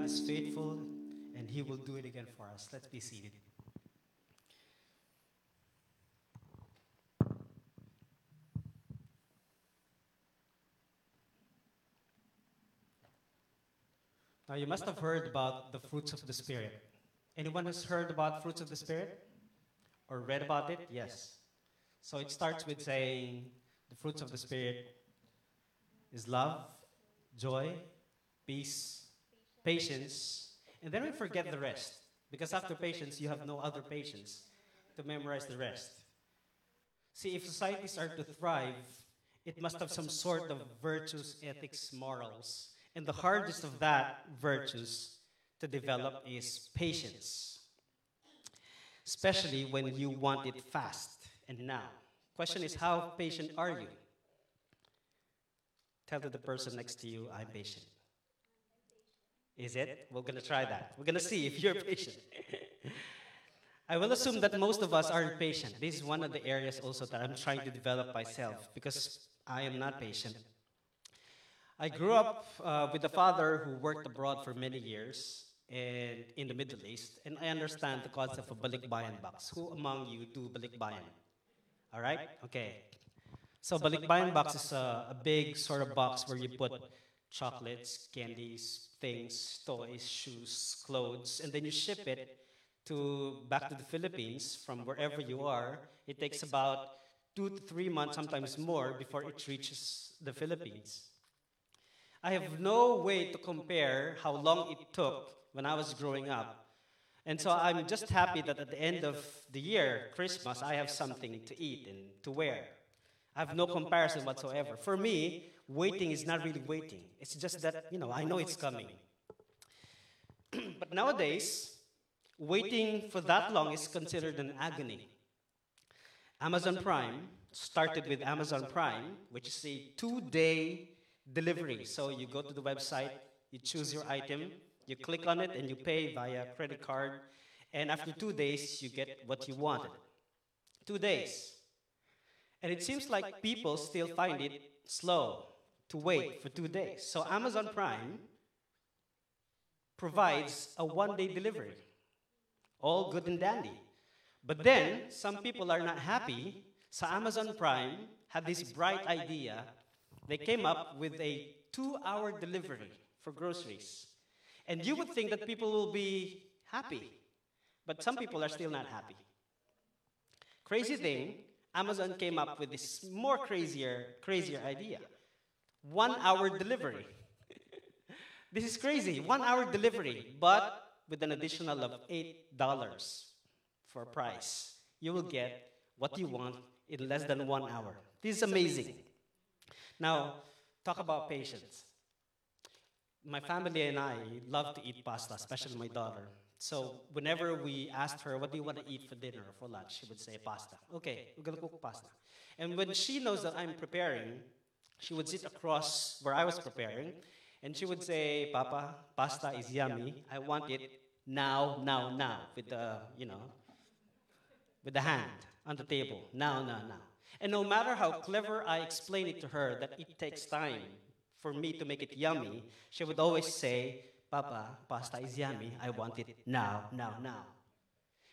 God is faithful and He will do it again for us. Let's be seated. Now, you must have heard about the fruits of the Spirit. Anyone has heard about fruits of the Spirit? Or read about it? Yes. So it starts with saying the fruits of the Spirit is love, joy, peace, patience, and then we forget the rest. Because after patience, you have no other patience to memorize the rest. See, if societies are to thrive, it must have some sort of virtues, ethics, morals. And the hardest of that virtues to develop is patience. Especially when you want it fast and now. Question is, how patient are you? Tell to the person next to you, I'm patient. Is it? We're going to try that. We're going to see if you're patient. I will assume that most of us aren't patient. This is one of the areas also that I'm trying to develop myself because I am not patient. I grew up uh, with a father who worked abroad for many years and in the Middle East, and I understand the concept of a balikbayan box. Who among you do balikbayan? All right? Okay. So balikbayan box is a, a big sort of box where you put chocolates, candies, things, toys, shoes, clothes, and then you ship it to back to the Philippines from wherever you are. It takes about two to three months, sometimes more, before it reaches the Philippines. I have no way to compare how long it took when I was growing up. And so I'm just happy that at the end of the year, Christmas, I have something to eat and to wear. I have no comparison whatsoever. For me, waiting is not really waiting. It's just that, you know, I know it's coming. but nowadays, waiting for that long is considered an agony. Amazon Prime started with Amazon Prime, which is a two day delivery. So you go to the website, you choose your item, you click on it, and you pay via credit card. And after two days, you get what you wanted. Two days. And it seems like people still find it slow to wait for two days. So Amazon Prime provides a one day delivery. All good and dandy. But then, some people are not happy, so Amazon Prime had this bright idea they came up with a two hour delivery for groceries. And you would think that people will be happy, but some people are still not happy. Crazy thing, Amazon came up with this more crazier, crazier idea. One hour delivery. this is crazy. One hour delivery, but with an additional of $8 for price. You will get what you want in less than one hour. This is amazing. Now, talk about patience. My family and I love to eat pasta, especially my daughter. So whenever we asked her, what do you want to eat for dinner or for lunch? She would say pasta. Okay, we're going to cook pasta. And when she knows that I'm preparing, she would sit across where I was preparing, and she would say, Papa, pasta is yummy. I want it now, now, now, with the, you know, with the hand on the table. Now, now, now. And no matter how clever I explain it to her that it takes time for me to make it yummy, she would always say, Papa, pasta is yummy. I want it now, now, now.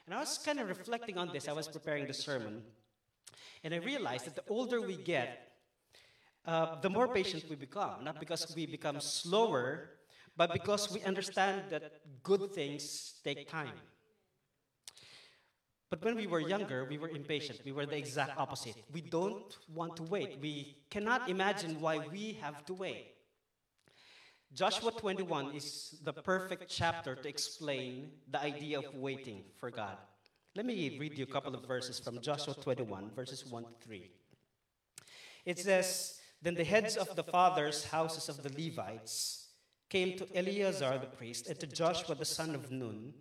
And I was kind of reflecting on this. I was preparing the sermon. And I realized that the older we get, uh, the more patient we become. Not because we become slower, but because we understand that good things take time. But when we were younger, we were impatient. We were the exact opposite. We don't want to wait. We cannot imagine why we have to wait. Joshua 21 is the perfect chapter to explain the idea of waiting for God. Let me read you a couple of verses from Joshua 21, verses 1 to 3. It says, Then the heads of the fathers' houses of the Levites came to Eleazar the priest and to Joshua the son of Nun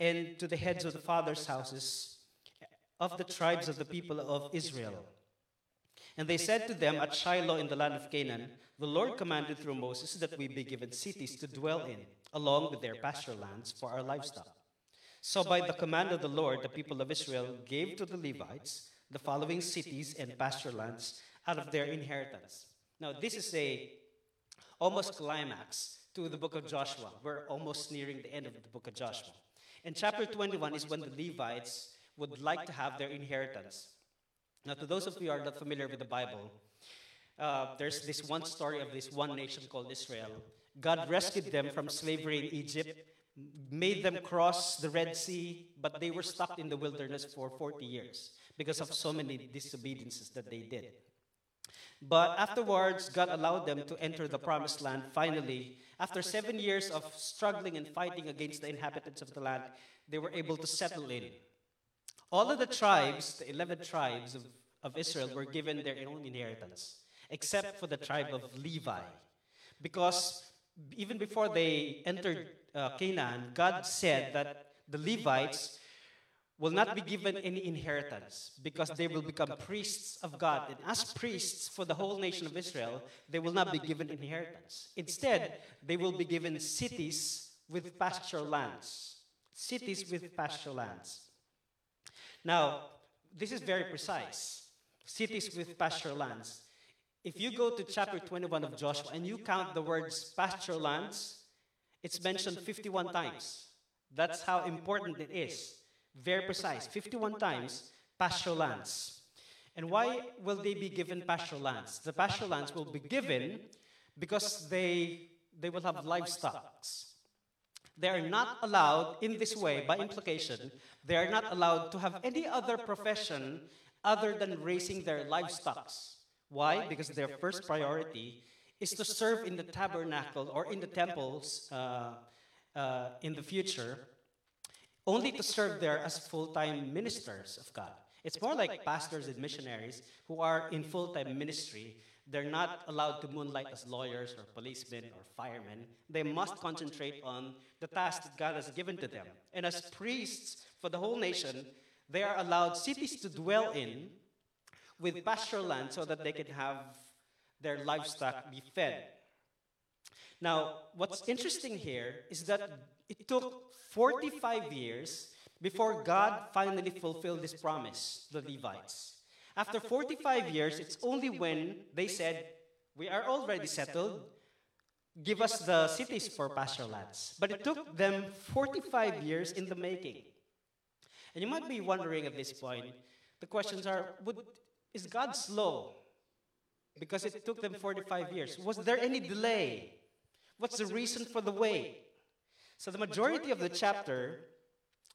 and to the heads of the fathers' houses of the tribes of the people of Israel. And they said to them at Shiloh in the land of Canaan, The Lord commanded through Moses that we be given cities to dwell in, along with their pasture lands for our livestock. So, by the command of the Lord, the people of Israel gave to the Levites the following cities and pasture lands out of their inheritance. Now, this is a almost climax to the book of Joshua. We're almost nearing the end of the book of Joshua. And chapter 21 is when the Levites would like to have their inheritance. Now, to those of you who are not familiar with the Bible, uh, there's this one story of this one nation called Israel. God rescued them from slavery in Egypt, made them cross the Red Sea, but they were stuck in the wilderness for 40 years because of so many disobediences that they did. But afterwards, God allowed them to enter the promised land finally. After seven years of struggling and fighting against the inhabitants of the land, they were able to settle in. All of the tribes, the 11 tribes of, of Israel, were given their own inheritance, except for the tribe of Levi. Because even before they entered uh, Canaan, God said that the Levites will not be given any inheritance because they will become priests of God. And as priests for the whole nation of Israel, they will not be given inheritance. Instead, they will be given cities with pasture lands. Cities with pasture lands. Now, this is very precise. Cities with pasture lands. If you go to chapter 21 of Joshua and you count the words pasture lands, it's mentioned 51 times. That's how important it is. Very precise. 51 times pasture lands. And why will they be given pasture lands? The pasture lands will be given because they, they will have livestock. They are not allowed in this way, by implication, they are not allowed to have any other profession other than raising their livestock. Why? Because their first priority is to serve in the tabernacle or in the temples uh, uh, in the future, only to serve there as full time ministers of God. It's more like pastors and missionaries who are in full time ministry. They're not allowed to moonlight as lawyers or policemen or firemen. They must concentrate on the task that God has given to them. And as priests for the whole nation, they are allowed cities to dwell in with pasture land so that they can have their livestock be fed. Now, what's interesting here is that it took 45 years before God finally fulfilled this promise to the Levites. After 45 years, it's only when they said, We are already settled, give us the cities for pasture lands. But it took them 45 years in the making. And you might be wondering at this point, the questions are would, Is God slow? Because it took them 45 years. Was there any delay? What's the reason for the wait? So the majority of the chapter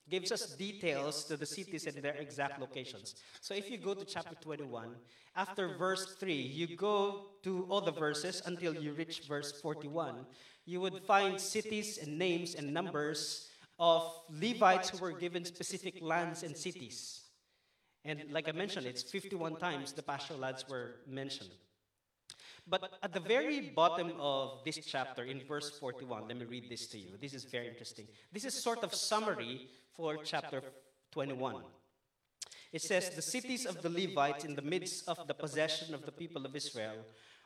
gives us details to the cities and their exact locations. So if you go to chapter 21, after verse 3, you go to all the verses until you reach verse 41, you would find cities and names and numbers of Levites who were given specific lands and cities. And like I mentioned, it's 51 times the pasture lands were mentioned. But at the very bottom of this chapter, in verse 41, let me read this to you. This is very interesting. This is sort of summary for chapter 21. It says, The cities of the Levites in the midst of the possession of the people of Israel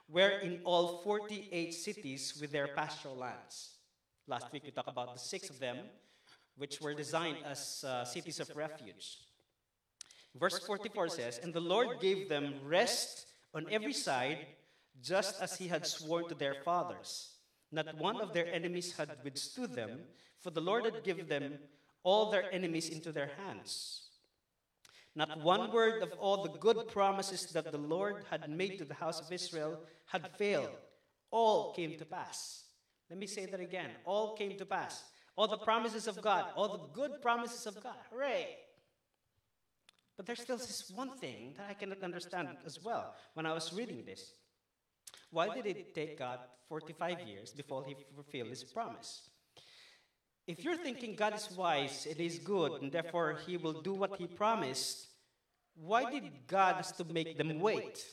were in all 48 cities with their pastoral lands. Last week we talked about the six of them, which were designed as uh, cities of refuge. Verse 44 says, And the Lord gave them rest on every side just as he had sworn to their fathers. Not one of their enemies had withstood them, for the Lord had given them all their enemies into their hands. Not one word of all the good promises that the Lord had made to the house of Israel had failed. All came to pass. Let me say that again. All came to pass. All the promises of God, all the good promises of God. Hooray! But there's still this one thing that I cannot understand as well when I was reading this. Why did it take God 45 years before he fulfilled his promise? If you're thinking God is wise, it is good, and therefore he will do what he promised, why did God have to make them wait?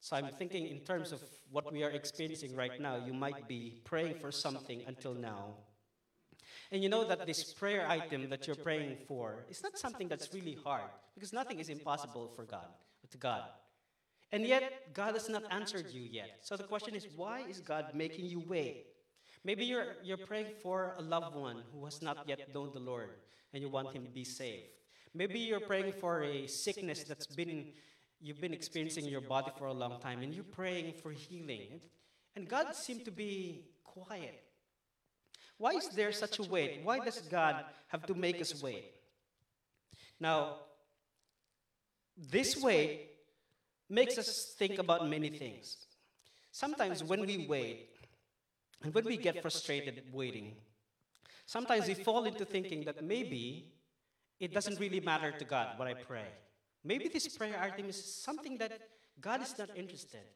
So I'm thinking in terms of what we are experiencing right now, you might be praying for something until now. And you know that this prayer item that you're praying for is not something that's really hard because nothing is impossible for God, to God. And yet, God has not answered you yet. So the question is, why is God making you wait? Maybe you're, you're praying for a loved one who has not yet known the Lord and you want him to be saved. Maybe you're praying for a sickness that's been you've been experiencing in your body for a long time and you're praying for healing. And God seemed to be quiet. Why is there such a wait? Why does God have to make us wait? Now, this wait makes us think about many things. Sometimes when we wait, and when we get frustrated waiting, sometimes we fall into thinking that maybe it doesn't really matter to God what I pray. Maybe this prayer item is something that God is not interested.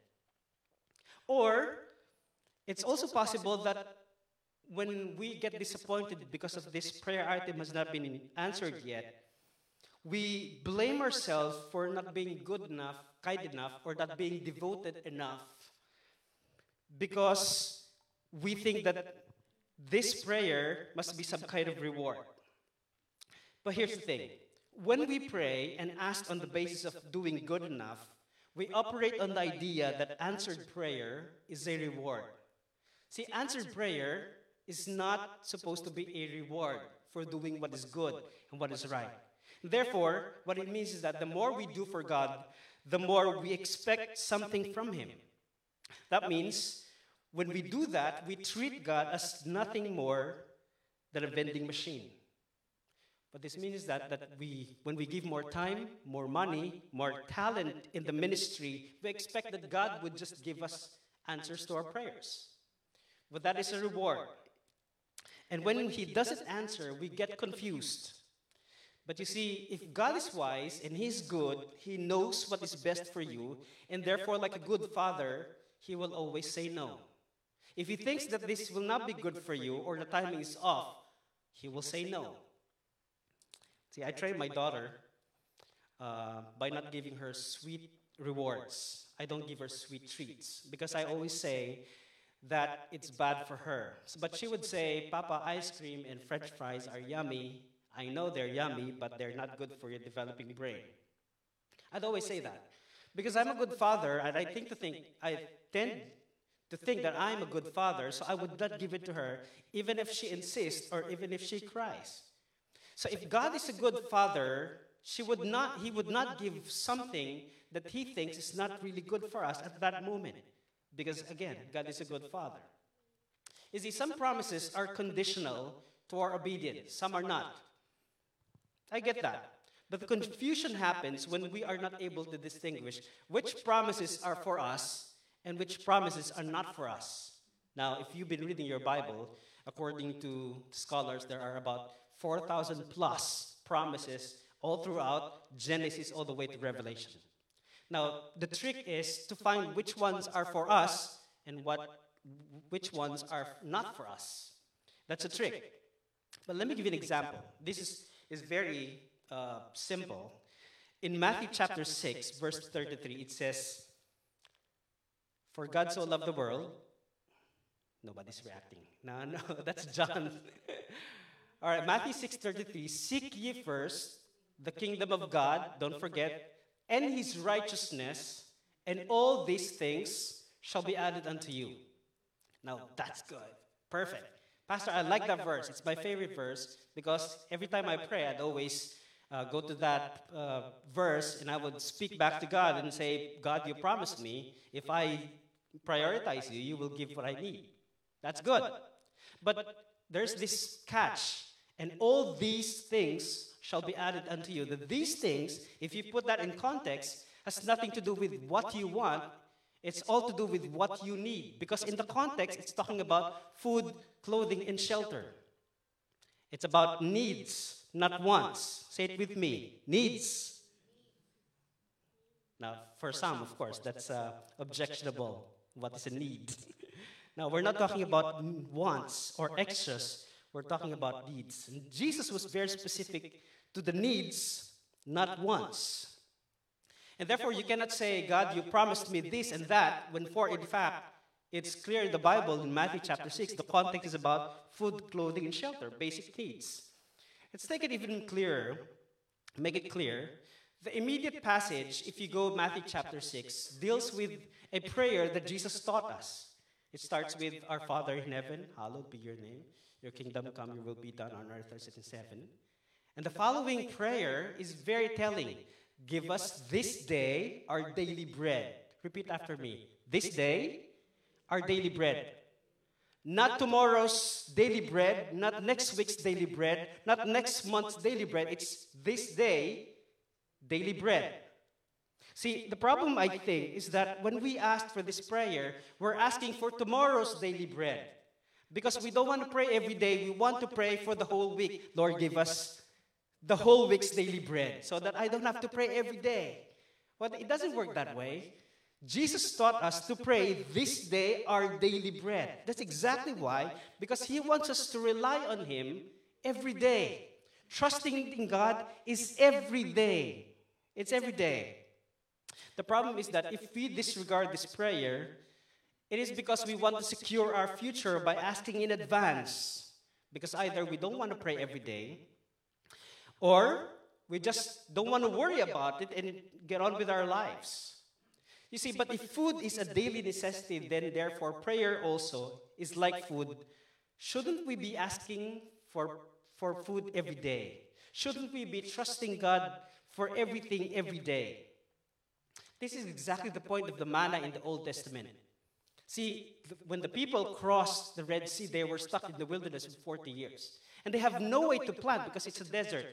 Or it's also possible that when we get disappointed because of this prayer item has not been answered yet, we blame ourselves for not being good enough, kind enough, or not being devoted enough. because we think that this prayer must be some kind of reward. But here's the thing. when we pray and ask on the basis of doing good enough, we operate on the idea that answered prayer is a reward. See, answered prayer is not supposed to be a reward for doing what is good and what is right. Therefore, what it means is that the more we do for God, the more we expect something from Him. That means when we do that, we treat God as nothing more than a vending machine. What this means is that, that we, when we give more time, more money, more talent in the ministry, we expect that God would just give us answers to our prayers. But that is a reward. And when He doesn't answer, we get confused. But you see, if God is wise and He's good, He knows what is best for you, and therefore, like a good father, He will always say no. If He thinks that this will not be good for you or the timing is off, He will say no. See, I train my daughter uh, by not giving her sweet rewards. I don't give her sweet treats because I always say that it's bad for her. But she would say, Papa, ice cream and french fries are yummy. I know they're yummy, but they're not good for your developing brain. I'd always say that because I'm a good father, and I think to think I tend to think that I'm a good father, so I would not give it to her, even if she insists or even if she cries. So if God is a good father, she would not, he would not give something that he thinks is not really good for us at that moment. Because again, God is a good father. You see, some promises are conditional to our obedience, some are not. I get that. But the confusion happens when we are not able to distinguish which promises are for us and which promises are not for us. Now, if you've been reading your Bible, according to scholars, there are about 4,000 plus promises all throughout Genesis all the way to Revelation. Now, the trick is to find which ones are for us and what, which ones are not for us. That's a trick. But let me give you an example. This is, is very uh, simple. In Matthew chapter 6, verse 33, it says, For God so loved the world. Nobody's reacting. No, no, that's John. All right, Matthew 6:33, seek ye first the kingdom of God, don't forget, and his righteousness, and all these things shall be added unto you. Now, that's good. Perfect. Pastor, I like that verse. It's my favorite verse because every time I pray, I'd always uh, go to that uh, verse and I would speak back to God and say, God, you promised me if I prioritize you, you will give what I need. That's good. But there's this catch. And all these things shall be added unto you. That these things, if you put that in context, has nothing to do with what you want. It's all to do with what you need. Because in the context, it's talking about food, clothing, and shelter. It's about needs, not wants. Say it with me needs. Now, for some, of course, that's uh, objectionable. What is a need? now, we're not talking about wants or extras. We're talking about needs. And Jesus was very specific to the needs, not wants. And therefore, you cannot say, God, you promised me this and that, when for in fact, it's clear in the Bible, in Matthew chapter 6, the context is about food, clothing, and shelter, basic needs. Let's take it even clearer, make it clear. The immediate passage, if you go Matthew chapter 6, deals with a prayer that Jesus taught us. It starts with Our Father in heaven, hallowed be your name. Your kingdom come, your will be done on earth as it is in heaven. And the following prayer is very telling. Give us this day our daily bread. Repeat after me. This day, our daily bread. Not tomorrow's daily bread, not next week's daily bread, not next month's daily bread. It's this day, daily bread. See, the problem I think is that when we ask for this prayer, we're asking for tomorrow's daily bread. Because we don't want to pray every day, we want to pray for the whole week. Lord, give us the whole week's daily bread so that I don't have to pray every day. Well, it doesn't work that way. Jesus taught us to pray this day our daily bread. That's exactly why, because He wants us to rely on Him every day. Trusting in God is every day. It's every day. The problem is that if we disregard this prayer, it is because we want to secure our future by asking in advance. Because either we don't want to pray every day, or we just don't want to worry about it and get on with our lives. You see, but if food is a daily necessity, then therefore prayer also is like food. Shouldn't we be asking for, for food every day? Shouldn't we be trusting God for everything every day? This is exactly the point of the manna in the Old Testament. See, when the people crossed the Red Sea, they were stuck in the wilderness for 40 years. And they have no way to plant because it's a desert.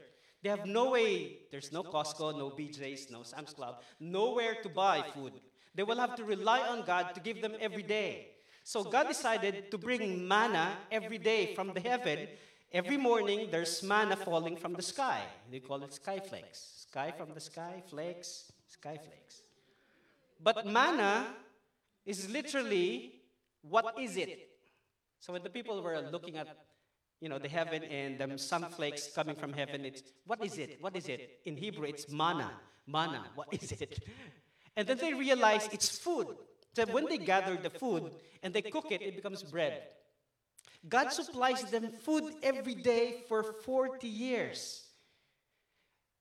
They have no way, there's no Costco, no BJ's, no Sam's Club, nowhere to buy food. They will have to rely on God to give them every day. So God decided to bring manna every day from the heaven. Every morning, there's manna falling from the sky. They call it sky flakes. Sky from the sky, flakes, sky flakes. But manna is literally what is it? So when the people were looking at you know, the heaven and um, some flakes coming from heaven. It's what is it? What is it? In Hebrew, it's manna. Manna. What is it? And then they realize it's food. So when they gather the food and they cook it, it becomes bread. God supplies them food every day for 40 years.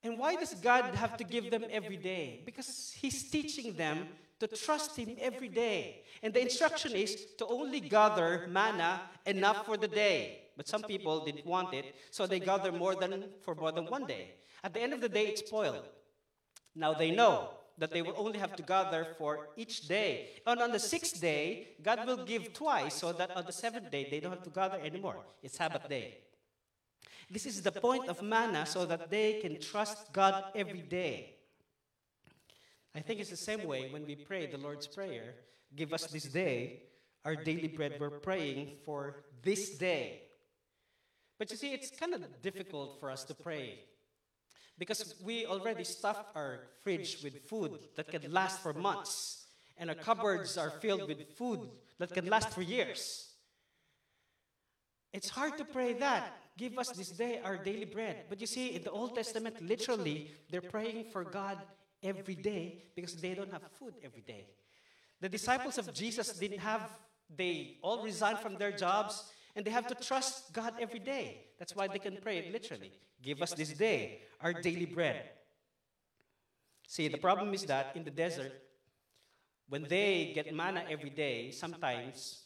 And why does God have to give them every day? Because He's teaching them to trust Him every day. And the instruction is to only gather manna enough for the day. But some people didn't want it, so they gather more than for more than one day. At the end of the day, it's spoiled. Now they know that they will only have to gather for each day. And on the sixth day, God will give twice, so that on the seventh day, they don't have to gather anymore. It's Sabbath day. This is the point of manna, so that they can trust God every day. I think it's the same way when we pray the Lord's Prayer give us this day our daily bread. We're praying for this day. But you see, it's kind of difficult for us to pray because we already stuff our fridge with food that can last for months, and our cupboards are filled with food that can last for years. It's hard to pray that. Give us this day our daily bread. But you see, in the Old Testament, literally, they're praying for God every day because they don't have food every day. The disciples of Jesus didn't have, they all resigned from their jobs and they have to trust God every day. That's why they can pray literally. Give us this day our daily bread. See, the problem is that in the desert, when they get manna every day, sometimes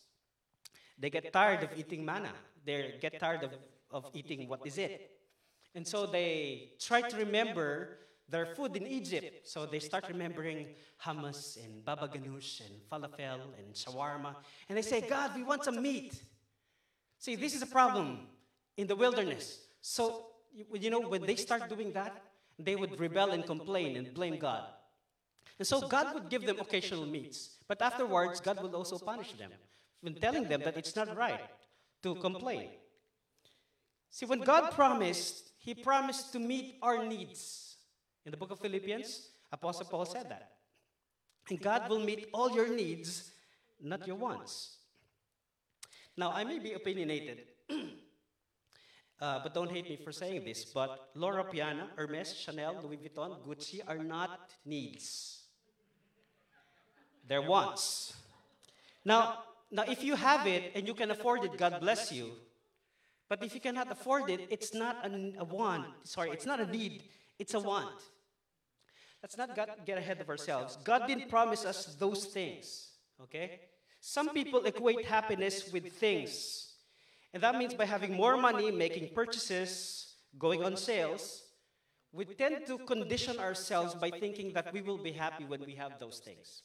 they get tired of eating manna. They get tired of, of eating what is it. And so they try to remember their food in Egypt. So they start remembering hummus and baba ganoush and falafel and shawarma. And they say, God, we want some meat. See, this is a problem in the wilderness. So, you know, when they start doing that, they would rebel and complain and blame God. And so God would give them occasional meats. But afterwards, God would also punish them when telling them that it's not right to complain. See, when God promised, He promised to meet our needs. In the book of Philippians, Apostle Paul said that. And God will meet all your needs, not your wants. Now, I may be opinionated, uh, but don't hate me for saying this, but Loro Piana, Hermes, Chanel, Louis Vuitton, Gucci are not needs. They're wants. Now, now, if you have it and you can afford it, God bless you. But if you cannot afford it, it's not a, a want. Sorry, it's not a need, it's a want. Let's not get ahead of ourselves. God didn't promise us those things, okay? Some people equate happiness with things. And that means by having more money, making purchases, going on sales, we tend to condition ourselves by thinking that we will be happy when we have those things.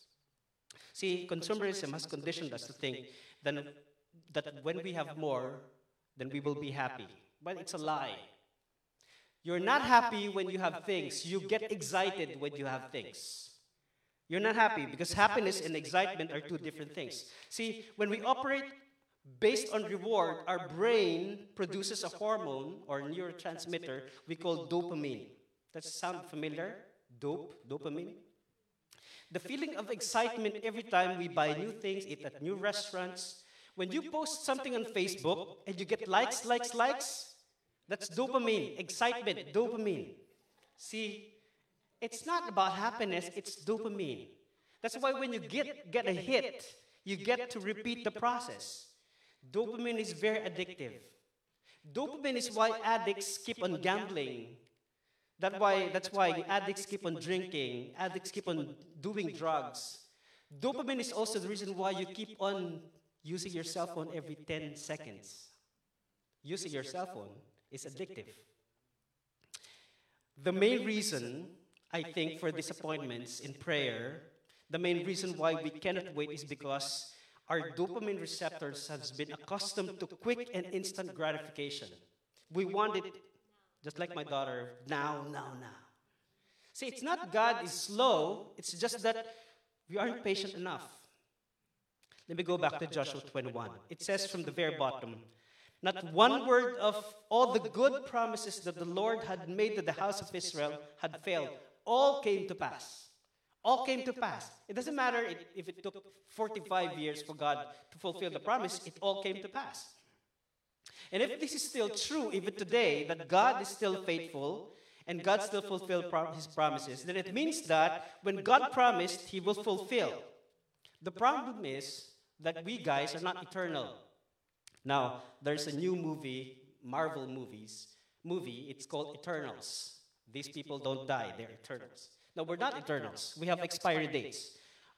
See, consumerism has conditioned us to think then, that when we have more, then we will be happy. But it's a lie. You're not happy when you have things. You get excited when you have things. You're not happy because happiness and excitement are two different things. See, when we operate based on reward, our brain produces a hormone or neurotransmitter we call dopamine. Does it sound familiar? Dope, dopamine. The feeling of excitement every time we buy new things, eat at new restaurants. When you post something on Facebook and you get likes, likes, likes, that's dopamine, excitement, dopamine. See, it's not about happiness, it's dopamine. That's why when you get, get a hit, you get to repeat the process. Dopamine is very addictive. Dopamine is why addicts keep on gambling. That why, that's why addicts keep on drinking, addicts keep on doing drugs. Dopamine is also the reason why you keep on using your cell phone every 10 seconds. Using your cell phone is addictive. The main reason, I think, for disappointments in prayer, the main reason why we cannot wait is because our dopamine receptors has been accustomed to quick and instant gratification. We want it, just like my daughter, now, now, now. See, it's not God is slow, it's just that we aren't patient enough. Let me go back to Joshua 21. It says from the very bottom, not one word of all the good promises that the Lord had made to the house of Israel had failed. All came to pass. All came to pass. It doesn't matter if it took 45 years for God to fulfill the promise, it all came to pass. And if this is still true, even today, that God is still faithful and God still fulfills his promises, then it means that when God promised, he will fulfill. The problem is that we guys are not eternal. Now, there's a new movie, Marvel movies, movie, it's called Eternals. These people don't die, they're Eternals. No, we're not Eternals. We have expiry dates.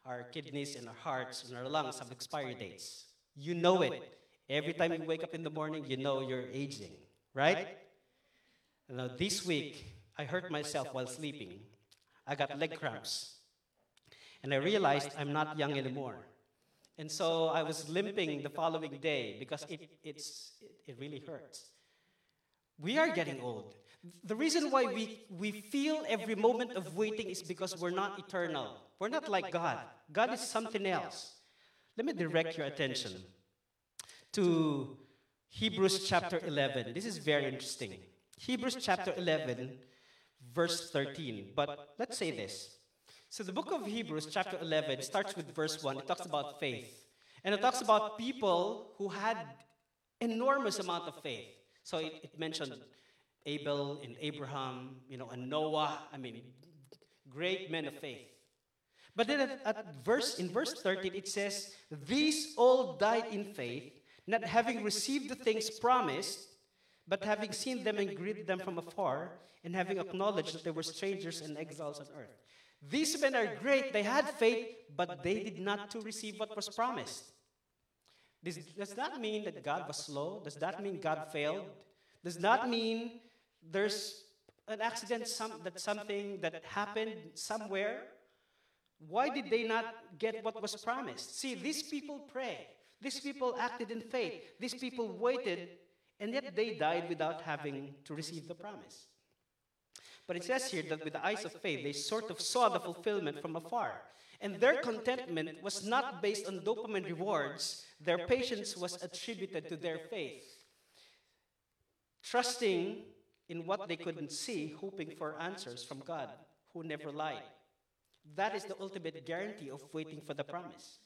Our kidneys and our hearts and our lungs have expiry dates. You know it. Every time you wake up in the morning, you know you're aging, right? Now, this week, I hurt myself while sleeping. I got leg cramps. And I realized I'm not young anymore. And so I was limping the following day because it, it's, it really hurts. We are getting old. The reason why we, we feel every moment of waiting is because we're not eternal. We're not like God. God is something else. Let me direct your attention to Hebrews chapter 11. This is very interesting. Hebrews chapter 11, verse 13. But let's say this so the book of Hebrews, chapter 11, starts with verse 1. It talks about faith. And it talks about people who had enormous amount of faith. So it, it mentioned Abel and Abraham, you know, and Noah. I mean, great men of faith. But then at, at verse, in verse 13, it says, These all died in faith, not having received the things promised, but having seen them and greeted them from afar, and having acknowledged that they were strangers and exiles on earth. These men are great. They had faith, but they did not to receive what was promised. Does that mean that God was slow? Does that mean God failed? Does that mean there's an accident, some, that something that happened somewhere? Why did they not get what was promised? See, these people pray. These people acted in faith. These people waited, and yet they died without having to receive the promise. But it says here that with the eyes of faith, they sort of saw the fulfillment from afar. And their contentment was not based on dopamine rewards, their patience was attributed to their faith. Trusting in what they couldn't see, hoping for answers from God, who never lied. That is the ultimate guarantee of waiting for the promise.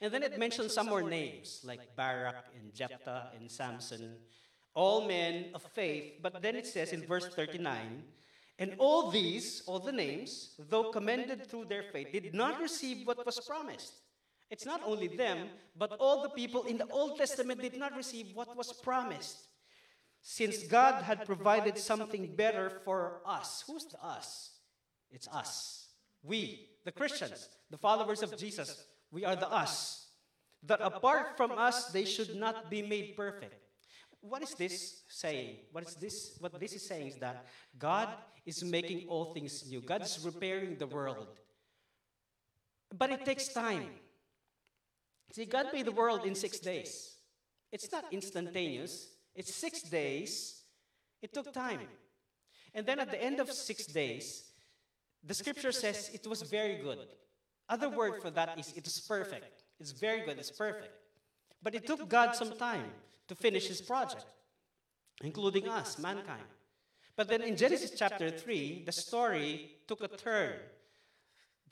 And then it mentions some more names, like Barak and Jephthah and Samson, all men of faith. But then it says in verse 39 And all these, all the names, though commended through their faith, did not receive what was promised. It's not only them, but all the people in the Old Testament did not receive what was promised. Since God had provided something better for us. Who's the us? It's us. We, the Christians, the followers of Jesus, we are the us. That apart from us, they should not be made perfect what is this saying? What is this? What this is saying is that God is making all things new. God is repairing the world. But it takes time. See, God made the world in six days. It's not instantaneous, it's six days. It took time. And then at the end of six days, the scripture says it was very good. Other word for that is it's perfect. It's very good, it's perfect. But it took God some time to finish his project, including us, mankind. But then in Genesis chapter 3, the story took a turn.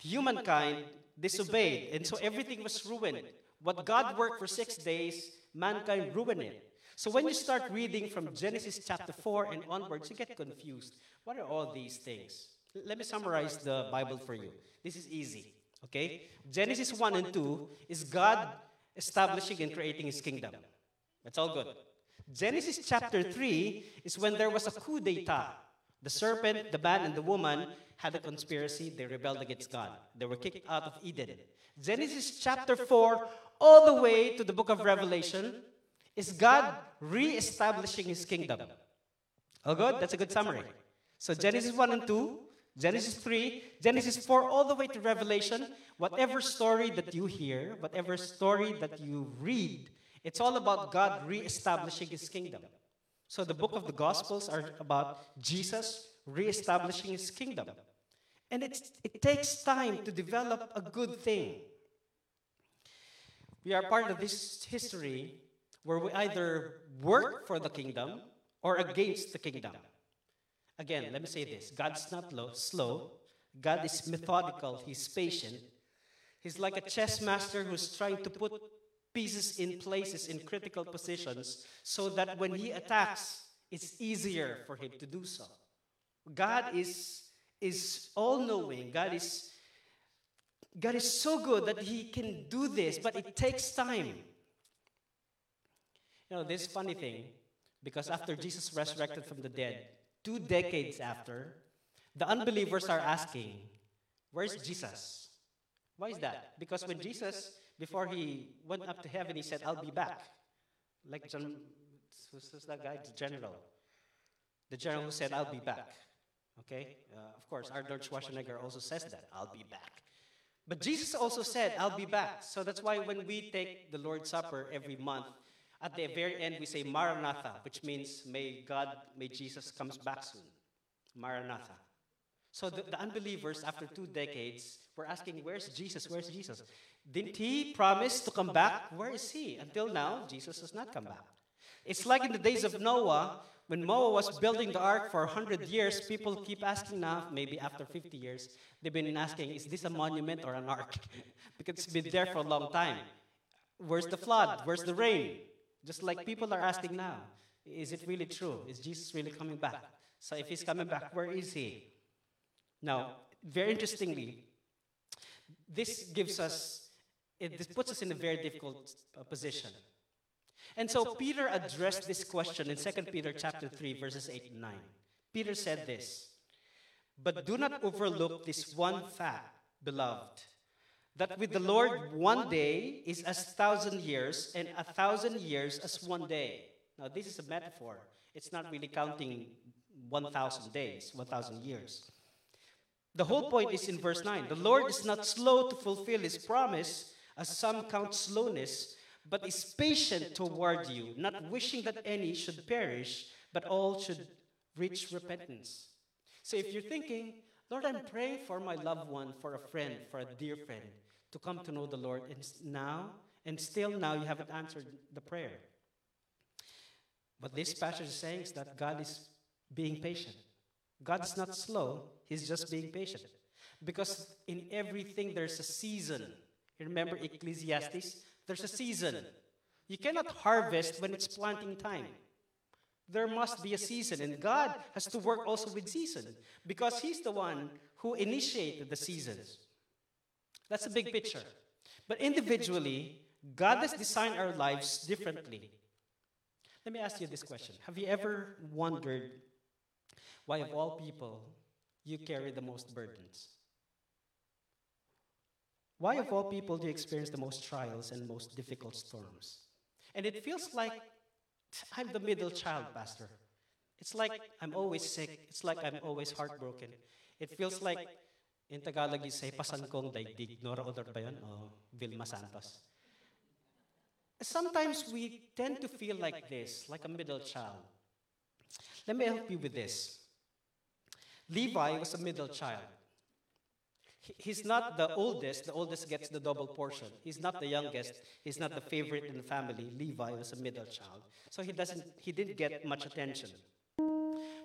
Humankind disobeyed, and so everything was ruined. What God worked for six days, mankind ruined it. So when you start reading from Genesis chapter 4 and onwards, you get confused. What are all these things? Let me summarize the Bible for you. This is easy. Okay? Genesis 1 and 2 is God establishing and creating his kingdom. That's all good. Genesis chapter 3 is when there was a coup d'etat. The serpent, the man, and the woman had a conspiracy. They rebelled against God. They were kicked out of Eden. Genesis chapter 4, all the way to the book of Revelation, is God re establishing his kingdom. Oh, good? That's a good summary. So Genesis 1 and 2, Genesis 3, Genesis 4, all the way to Revelation, whatever story that you hear, whatever story that you read, it's all about God re-establishing His kingdom. So the book of the Gospels are about Jesus re-establishing His kingdom. And it's, it takes time to develop a good thing. We are part of this history where we either work for the kingdom or against the kingdom. Again, let me say this God's not low, slow, God is methodical, He's patient. He's like a chess master who's trying to put pieces in places in critical positions so that when He attacks, it's easier for Him to do so. God is, is all knowing, God is. God is so good that He can do this, but it takes time. You know, this funny thing, because after Jesus resurrected from the dead, two decades after, the unbelievers are asking, Where's Jesus? Why is that? Because when Jesus, before he went up to heaven, he said, I'll be back. Like John, who's, who's that guy? The general. The general who said, I'll be back. Okay? Uh, of course, Arnold Schwarzenegger also says that, I'll be back. But Jesus also said, I'll be back. So that's why when we take the Lord's Supper every month, at the very end, we say Maranatha, which means may God, may Jesus comes back soon. Maranatha. So the, the, unbelievers, after two decades, were asking, Where's Jesus? Where's Jesus? Didn't he promise to come back? Where is he? Until now, Jesus has not come back. It's like in the days of Noah, when Noah was building the ark for 100 years, people keep asking now, maybe after 50 years, they've been asking, Is this a monument or an ark? because it's been there for a long time. Where's the flood? Where's the rain? Just like people are asking now, is it really true? Is Jesus really coming back? So if he's coming back, where is he? Now, very interestingly, this gives us, it, this puts us in a very difficult uh, position. And so Peter addressed this question in 2 Peter chapter 3, verses 8 and 9. Peter said this, But do not overlook this one fact, beloved that with the Lord one day is as thousand years, and a thousand years as one day. Now, this is a metaphor. It's not really counting 1,000 days, 1,000 years. The whole point is in verse 9. The Lord is not slow to fulfill his promise, as some count slowness, but is patient toward you, not wishing that any should perish, but all should reach repentance. So if you're thinking, Lord, I'm praying for my loved one, for a friend, for a dear friend, to come to know the Lord. And now, and still now, you haven't answered the prayer. What this passage is saying is that God is being patient. God is not slow, He's just being patient. Because in everything there's a season. You remember Ecclesiastes? There's a season. You cannot harvest when it's planting time. There must be a season, and God has to work also with season because He's the one who initiated the seasons. That's a big picture. But individually, God has designed our lives differently. Let me ask you this question Have you ever wondered why, of all people, you carry the most burdens? Why, of all people, do you experience the most trials and most difficult storms? And it feels like I'm the middle child, Pastor. It's like I'm always sick. It's like I'm always heartbroken. It feels like In Tagalog, daigdig. Nora Aunor ba yun? O Vilma Santos? Sometimes we tend to feel like this, like a middle child. Let me help you with this. Levi was a middle child. He's not the oldest. The oldest gets the double portion. He's not the youngest. He's not the favorite in the family. Levi was a middle child. So he doesn't he didn't get much attention.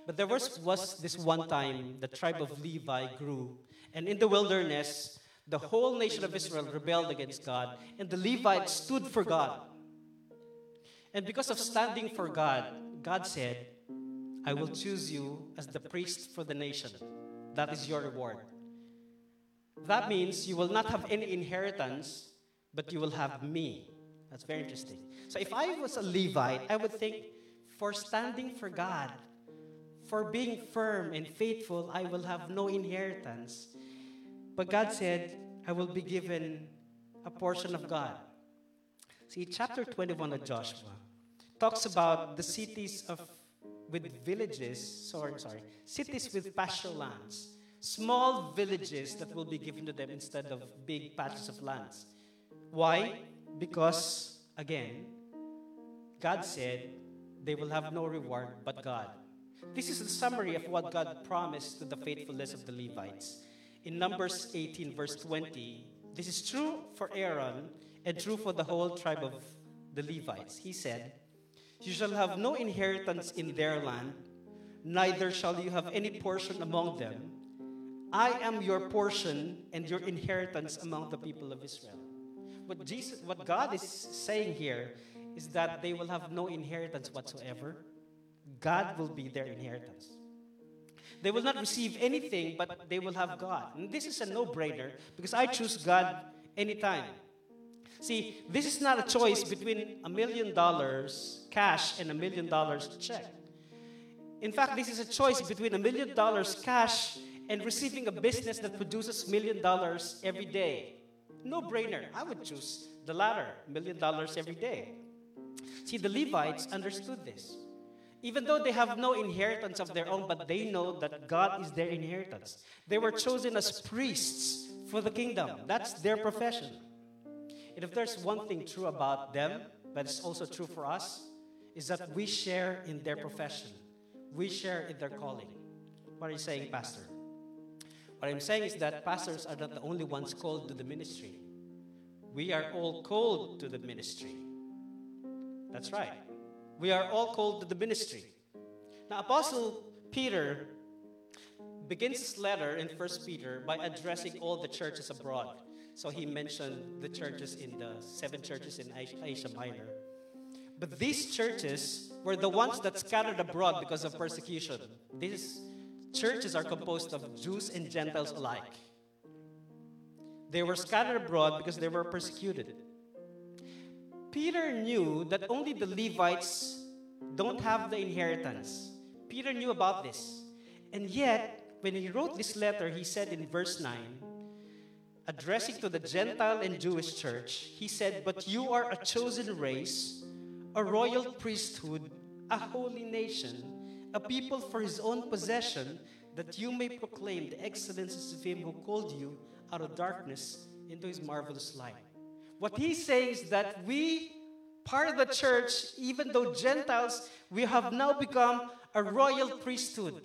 But there was, was this one time the tribe of Levi grew, and in the wilderness, the whole nation of Israel rebelled against God, and the Levites stood for God. And because of standing for God, God said, I will choose you as the priest for the nation. That is your reward. That means you will not have any inheritance, but you will have me. That's very interesting. So if I was a Levite, I would think, for standing for God, for being firm and faithful, I will have no inheritance. But God said, I will be given a portion of God. See, chapter 21 of Joshua talks about the cities of with villages, sorry, sorry, cities with pasture lands small villages that will be given to them instead of big patches of lands. Why? Because, again, God said they will have no reward but God. This is a summary of what God promised to the faithfulness of the Levites. In Numbers 18, verse 20, this is true for Aaron and true for the whole tribe of the Levites. He said, You shall have no inheritance in their land, neither shall you have any portion among them I am your portion and your inheritance among the people of Israel. What Jesus what God is saying here is that they will have no inheritance whatsoever. God will be their inheritance. They will not receive anything, but they will have God. And this is a no-brainer because I choose God anytime. See, this is not a choice between a million dollars cash and a million dollars check. In fact, this is a choice between a million dollars cash and receiving a business that produces million dollars every day. No brainer. I would choose the latter, million dollars every day. See, the Levites understood this. Even though they have no inheritance of their own, but they know that God is their inheritance. They were chosen as priests for the kingdom. That's their profession. And if there's one thing true about them, but it's also true for us, is that we share in their profession. We share in their calling. What are you saying, Pastor? What I'm saying is that pastors are not the only ones called to the ministry. We are all called to the ministry. That's right. We are all called to the ministry. Now, Apostle Peter begins his letter in 1 Peter by addressing all the churches abroad. So he mentioned the churches in the seven churches in Asia Minor. But these churches were the ones that scattered abroad because of persecution. These churches are composed of Jews and Gentiles alike. They were scattered abroad because they were persecuted. Peter knew that only the Levites don't have the inheritance. Peter knew about this. And yet, when he wrote this letter, he said in verse 9, addressing to the Gentile and Jewish church, he said, But you are a chosen race, a royal priesthood, a holy nation a people for his own possession, that you may proclaim the excellences of him who called you out of darkness into his marvelous light. What he's saying is that we, part of the church, even though Gentiles, we have now become a royal priesthood.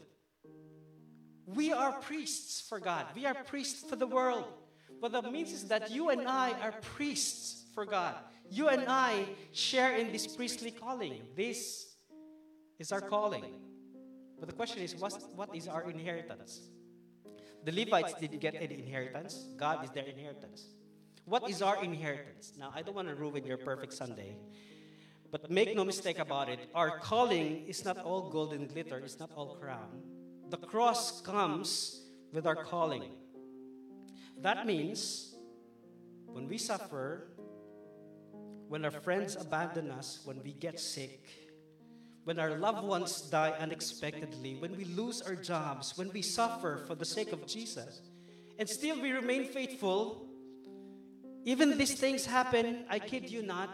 We are priests for God, we are priests for the world. What that means is that you and I are priests for God. You and I share in this priestly calling. This is our calling. But the question is, what, what is our inheritance? The Levites didn't get any inheritance. God is their inheritance. What is our inheritance? Now, I don't want to ruin your perfect Sunday, but make no mistake about it. Our calling is not all gold and glitter, it's not all crown. The cross comes with our calling. That means when we suffer, when our friends abandon us, when we get sick, when our loved ones die unexpectedly, when we lose our jobs, when we suffer for the sake of Jesus, and still we remain faithful, even these things happen, I kid you not,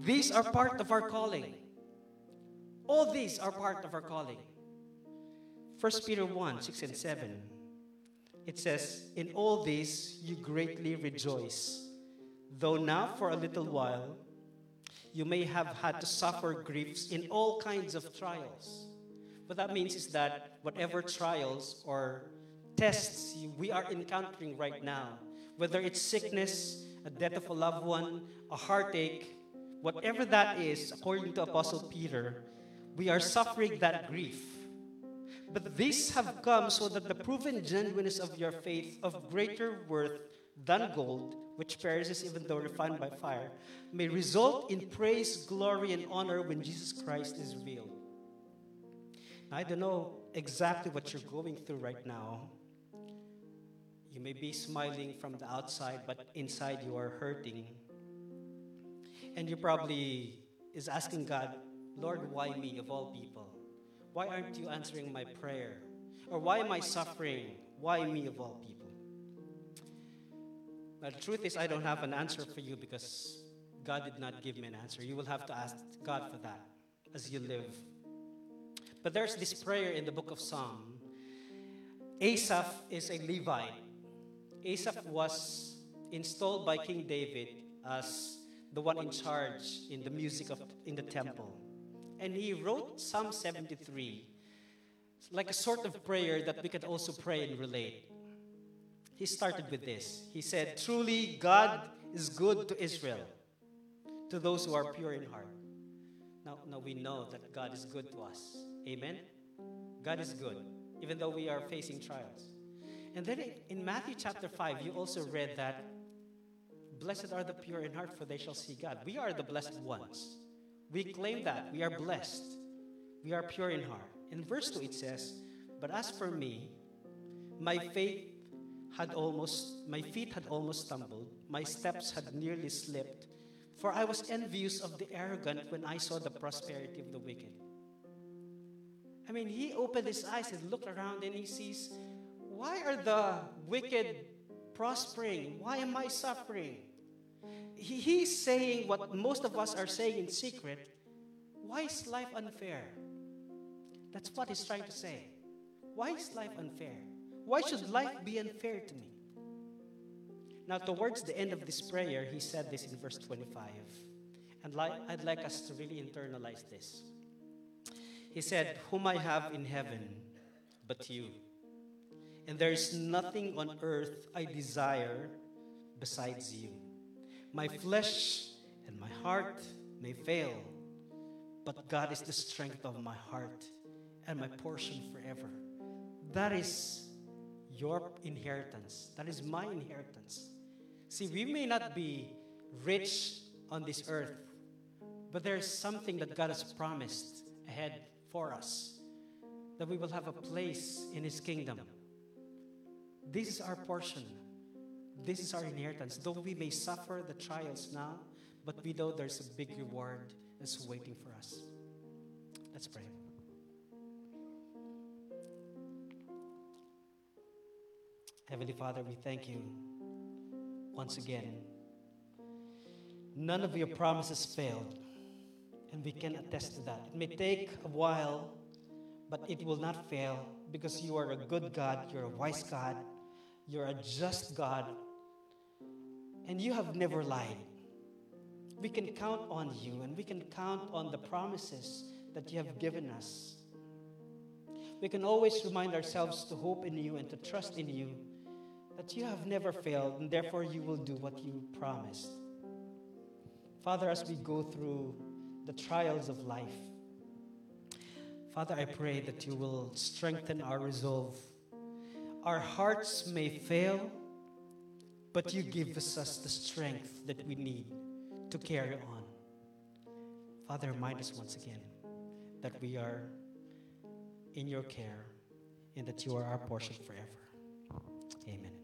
these are part of our calling. All these are part of our calling. 1 Peter 1 6 and 7. it says, In all this you greatly rejoice, though now for a little while you may have had to suffer griefs in all kinds of trials. What that means is that whatever trials or tests we are encountering right now, whether it's sickness, a death of a loved one, a heartache, whatever that is, according to Apostle Peter, we are suffering that grief. But these have come so that the proven genuineness of your faith, of greater worth than gold, which perishes even though refined by fire, may result in praise, glory, and honor when Jesus Christ is revealed. I don't know exactly what you're going through right now. You may be smiling from the outside, but inside you are hurting. And you probably is asking God, Lord, why me of all people? Why aren't you answering my prayer? Or why am I suffering? Why me of all people? But the truth is, I don't have an answer for you because God did not give me an answer. You will have to ask God for that as you live but there's this prayer in the book of Psalm. Asaph is a Levite. Asaph was installed by King David as the one in charge in the music of in the temple. And he wrote Psalm 73 like a sort of prayer that we could also pray and relate. He started with this. He said, Truly, God is good to Israel, to those who are pure in heart. Now, now we know that God is good to us. Amen? God is good, even though we are facing trials. And then in Matthew chapter 5, you also read that blessed are the pure in heart, for they shall see God. We are the blessed ones. We claim that. We are blessed. We are pure in heart. In verse 2, it says, But as for me, my faith had almost, my feet had almost stumbled, my steps had nearly slipped, for I was envious of the arrogant when I saw the prosperity of the wicked. I mean, he opened his eyes and looked around and he sees, why are the wicked prospering? Why am I suffering? He's saying what most of us are saying in secret. Why is life unfair? That's what he's trying to say. Why is life unfair? Why should life be unfair to me? Now, towards the end of this prayer, he said this in verse 25. And I'd like us to really internalize this. He said, Whom I have in heaven but you. And there is nothing on earth I desire besides you. My flesh and my heart may fail, but God is the strength of my heart and my portion forever. That is your inheritance. That is my inheritance. See, we may not be rich on this earth, but there's something that God has promised ahead for us, that we will have a place in His kingdom. This is our portion. This is our inheritance. Though we may suffer the trials now, but we know there's a big reward that's waiting for us. Let's pray. Heavenly Father, we thank you once again. None of your promises failed. And we can attest to that. It may take a while, but it will not fail because you are a good God, you're a wise God, you're a just God, and you have never lied. We can count on you and we can count on the promises that you have given us. We can always remind ourselves to hope in you and to trust in you that you have never failed and therefore you will do what you promised. Father, as we go through the trials of life. Father, I pray that you will strengthen our resolve. Our hearts may fail, but you give us the strength that we need to carry on. Father, remind us once again that we are in your care and that you are our portion forever. Amen.